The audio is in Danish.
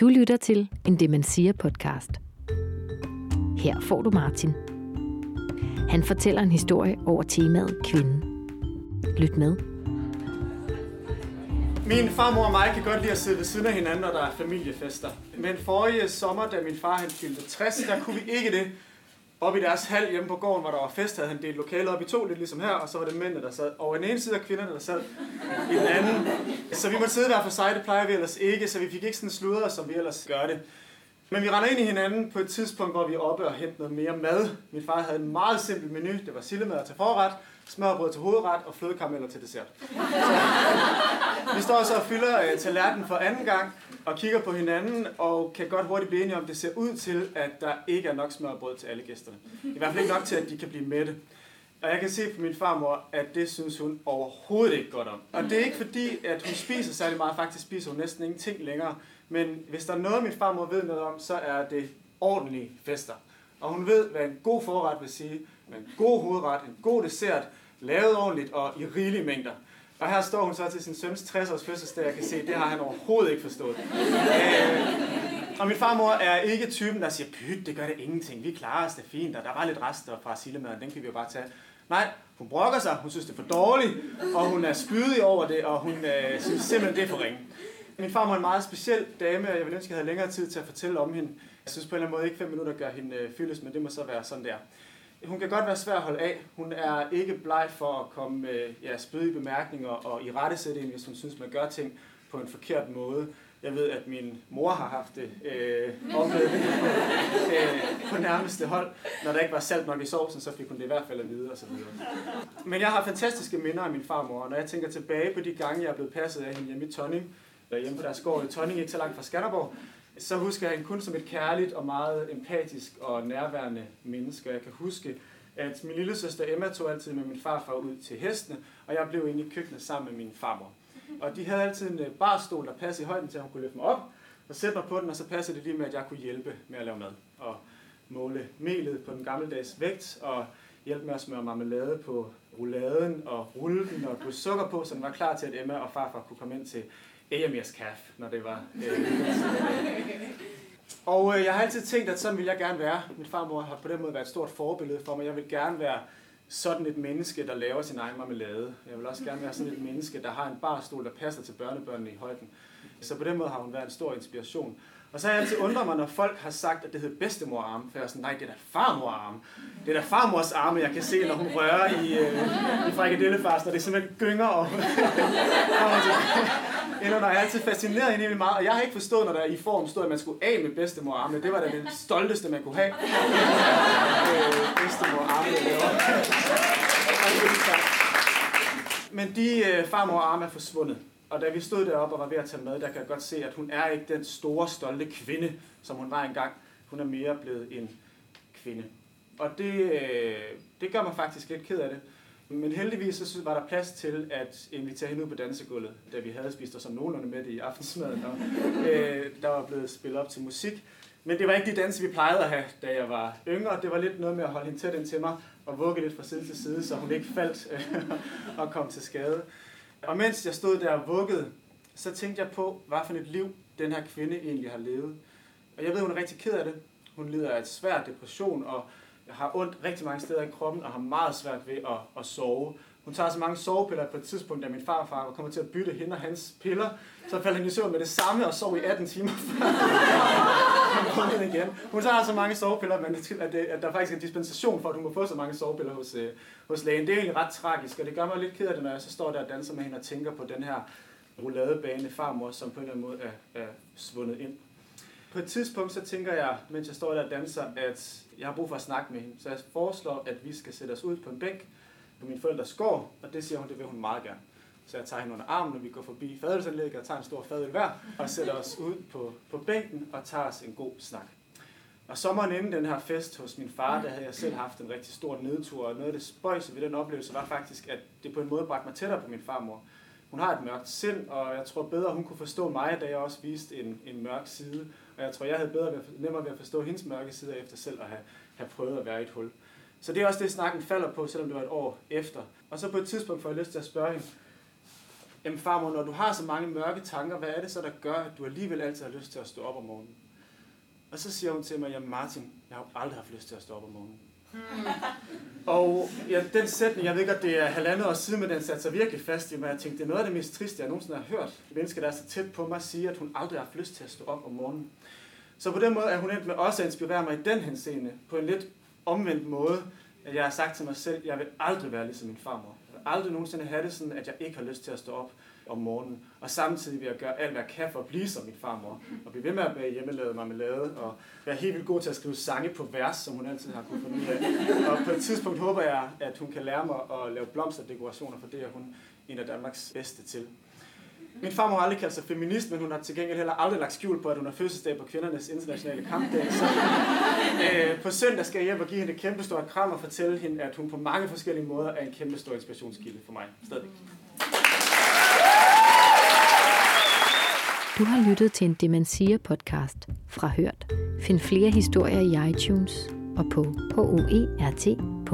Du lytter til en Det Man Siger podcast. Her får du Martin. Han fortæller en historie over temaet kvinden. Lyt med. Min farmor og mig kan godt lide at sidde ved siden af hinanden, når der er familiefester. Men forrige sommer, da min far han fyldte 60, der kunne vi ikke det. Oppe i deres hal hjemme på gården, hvor der var fest, havde han delt lokalet op i to, lidt ligesom her, og så var det mændene, der sad over den ene side, og kvinderne, der sad i den anden. Så vi måtte sidde der for sig, det plejer vi ellers ikke, så vi fik ikke sådan sludder, som vi ellers gør det. Men vi render ind i hinanden på et tidspunkt, hvor vi er oppe og henter noget mere mad. Min far havde en meget simpel menu. Det var sillemad til forret, smørbrød til hovedret og flødekarameller til dessert. Så, vi står så og fylder øh, tallerkenen for anden gang og kigger på hinanden og kan godt hurtigt blive enige om, at det ser ud til, at der ikke er nok smørbrød til alle gæsterne. I hvert fald ikke nok til, at de kan blive mætte. Og jeg kan se på min farmor, at det synes hun overhovedet ikke godt om. Og det er ikke fordi, at hun spiser særlig meget. Faktisk spiser hun næsten ingenting længere. Men hvis der er noget, min farmor ved noget om, så er det ordentlige fester. Og hun ved, hvad en god forret vil sige. Med en god hovedret, en god dessert, lavet ordentligt og i rigelige mængder. Og her står hun så til sin søns 60-års fødselsdag, jeg kan se, det har han overhovedet ikke forstået. Øh, og min farmor er ikke typen, der siger, pyt, det gør det ingenting, vi klarer os det fint, og der var lidt rester fra sildemaden, den kan vi jo bare tage. Nej, hun brokker sig, hun synes det er for dårligt, og hun er spydig over det, og hun øh, synes simpelthen, det er for ringe. Min farmor er en meget speciel dame, og jeg ville ønske, at jeg havde længere tid til at fortælle om hende. Jeg synes på en eller anden måde ikke fem minutter gør hende øh, fyldes, men det må så være sådan der. Hun kan godt være svær at holde af. Hun er ikke bleg for at komme med ja, spydige bemærkninger og i rettesætte hvis hun synes, man gør ting på en forkert måde. Jeg ved, at min mor har haft det øh, oplevet øh, på nærmeste hold. Når der ikke var salt nok i sovsen, så fik hun det i hvert fald at vide og så videre. Men jeg har fantastiske minder af min farmor, og når jeg tænker tilbage på de gange, jeg er blevet passet af hende hjemme i Tonning, hjemme på deres gård i Tonning, ikke så langt fra Skanderborg, så husker jeg hende kun som et kærligt og meget empatisk og nærværende menneske. Jeg kan huske, at min lille søster Emma tog altid med min farfar ud til hestene, og jeg blev inde i køkkenet sammen med min farmor. Og de havde altid en øh, barstol, der passede i højden til, at hun kunne løfte mig op og sætte mig på den, og så passede det lige med, at jeg kunne hjælpe med at lave mad. Og måle melet på den gammeldags vægt, og hjælpe med at smøre marmelade på rouladen, og rulle den og putte sukker på, så den var klar til, at Emma og farfar kunne komme ind til Ejamirs kaffe, når det var. Øh, og øh, jeg har altid tænkt, at sådan vil jeg gerne være. Min farmor har på den måde været et stort forbillede for mig. Jeg vil gerne være sådan et menneske, der laver sin egen marmelade. Jeg vil også gerne være sådan et menneske, der har en barstol, der passer til børnebørnene i højden. Så på den måde har hun været en stor inspiration. Og så har jeg altid undret mig, når folk har sagt, at det hedder bedstemorarme, for jeg er sådan, nej, det er da farmorarme. Det er da farmors arme, jeg kan se, når hun rører i, øh, i frikadellefars, når det simpelthen gynger og... Eller når jeg er altid fascineret ind i meget, og jeg har ikke forstået, når der i form stod, at man skulle af med bedstemorarme. Det var da det stolteste, man kunne have. øh, bedstemorarme, det Men de øh, farmorarme er forsvundet. Og da vi stod deroppe og var ved at tage mad, der kan jeg godt se, at hun er ikke den store, stolte kvinde, som hun var engang. Hun er mere blevet en kvinde. Og det, øh, det gør mig faktisk lidt ked af det. Men heldigvis så var der plads til at invitere hende ud på dansegulvet, da vi havde spist os som nogenlunde med det i aftensmaden, og øh, der var blevet spillet op til musik. Men det var ikke de danse, vi plejede at have, da jeg var yngre. Det var lidt noget med at holde hende tæt ind til mig og vugge lidt fra side til side, så hun ikke faldt øh, og kom til skade. Og mens jeg stod der og vuggede, så tænkte jeg på, hvad for et liv den her kvinde egentlig har levet. Og jeg ved, hun er rigtig ked af det. Hun lider af et svær depression og har ondt rigtig mange steder i kroppen og har meget svært ved at, at sove. Hun tager så mange sovepiller på et tidspunkt, da min farfar var kommet til at bytte hende og hans piller. Så faldt han i søvn med det samme og sov i 18 timer før igen. Hun tager så mange sovepiller, men at, det, at der faktisk er en dispensation for, at hun må få så mange sovepiller hos, øh, hos lægen. Det er egentlig ret tragisk, og det gør mig lidt ked af det, når jeg så står der og danser med hende og tænker på den her rouladebane farmor, som på en eller anden måde er, er svundet ind. På et tidspunkt så tænker jeg, mens jeg står der og danser, at jeg har brug for at snakke med hende. Så jeg foreslår, at vi skal sætte os ud på en bænk på min forældres gård, og det siger hun, det vil hun meget gerne. Så jeg tager hende under armen, og vi går forbi fadelsanlægget og tager en stor fadel hver, og sætter os ud på, på bænken og tager os en god snak. Og sommeren inden den her fest hos min far, der havde jeg selv haft en rigtig stor nedtur, og noget af det spøjse ved den oplevelse var faktisk, at det på en måde bragte mig tættere på min farmor. Hun har et mørkt sind, og jeg tror bedre, hun kunne forstå mig, da jeg også viste en, en mørk side. Og jeg tror, jeg havde bedre ved, nemmere ved at forstå hendes mørke side efter selv at have, have prøvet at være i et hul. Så det er også det, snakken falder på, selvom det var et år efter. Og så på et tidspunkt får jeg lyst til at spørge hende, jamen farmor, når du har så mange mørke tanker, hvad er det så, der gør, at du alligevel altid har lyst til at stå op om morgenen? Og så siger hun til mig, jamen Martin, jeg har aldrig haft lyst til at stå op om morgenen. Hmm. Og ja, den sætning, jeg ved ikke, at det er halvandet år siden, men den satte sig virkelig fast i mig. Jeg tænkte, det er noget af det mest triste, jeg nogensinde har hørt. Mennesker, der er så tæt på mig, sige, at hun aldrig har haft lyst til at stå op om morgenen. Så på den måde er hun endt med også at inspirere mig i den henseende, på en lidt omvendt måde, at jeg har sagt til mig selv, jeg vil aldrig være ligesom min farmor. Jeg vil aldrig nogensinde have det sådan, at jeg ikke har lyst til at stå op om morgenen. Og samtidig vil jeg gøre alt, hvad jeg kan for at blive som min farmor. Og blive ved med at bage hjemmelavet marmelade. Og være helt vildt god til at skrive sange på vers, som hun altid har kunnet finde ud af. Og på et tidspunkt håber jeg, at hun kan lære mig at lave blomsterdekorationer, for det er hun en af Danmarks bedste til. Min farmor har aldrig kaldt sig feminist, men hun har til gengæld heller aldrig lagt skjul på, at hun har fødselsdag på kvindernes internationale kampdag. Så øh, på søndag skal jeg hjem og give hende et kæmpestort kram og fortælle hende, at hun på mange forskellige måder er en kæmpestor inspirationskilde for mig. Stadig. Du har lyttet til en Demensia podcast fra Hørt. Find flere historier i iTunes og på hoert.dk.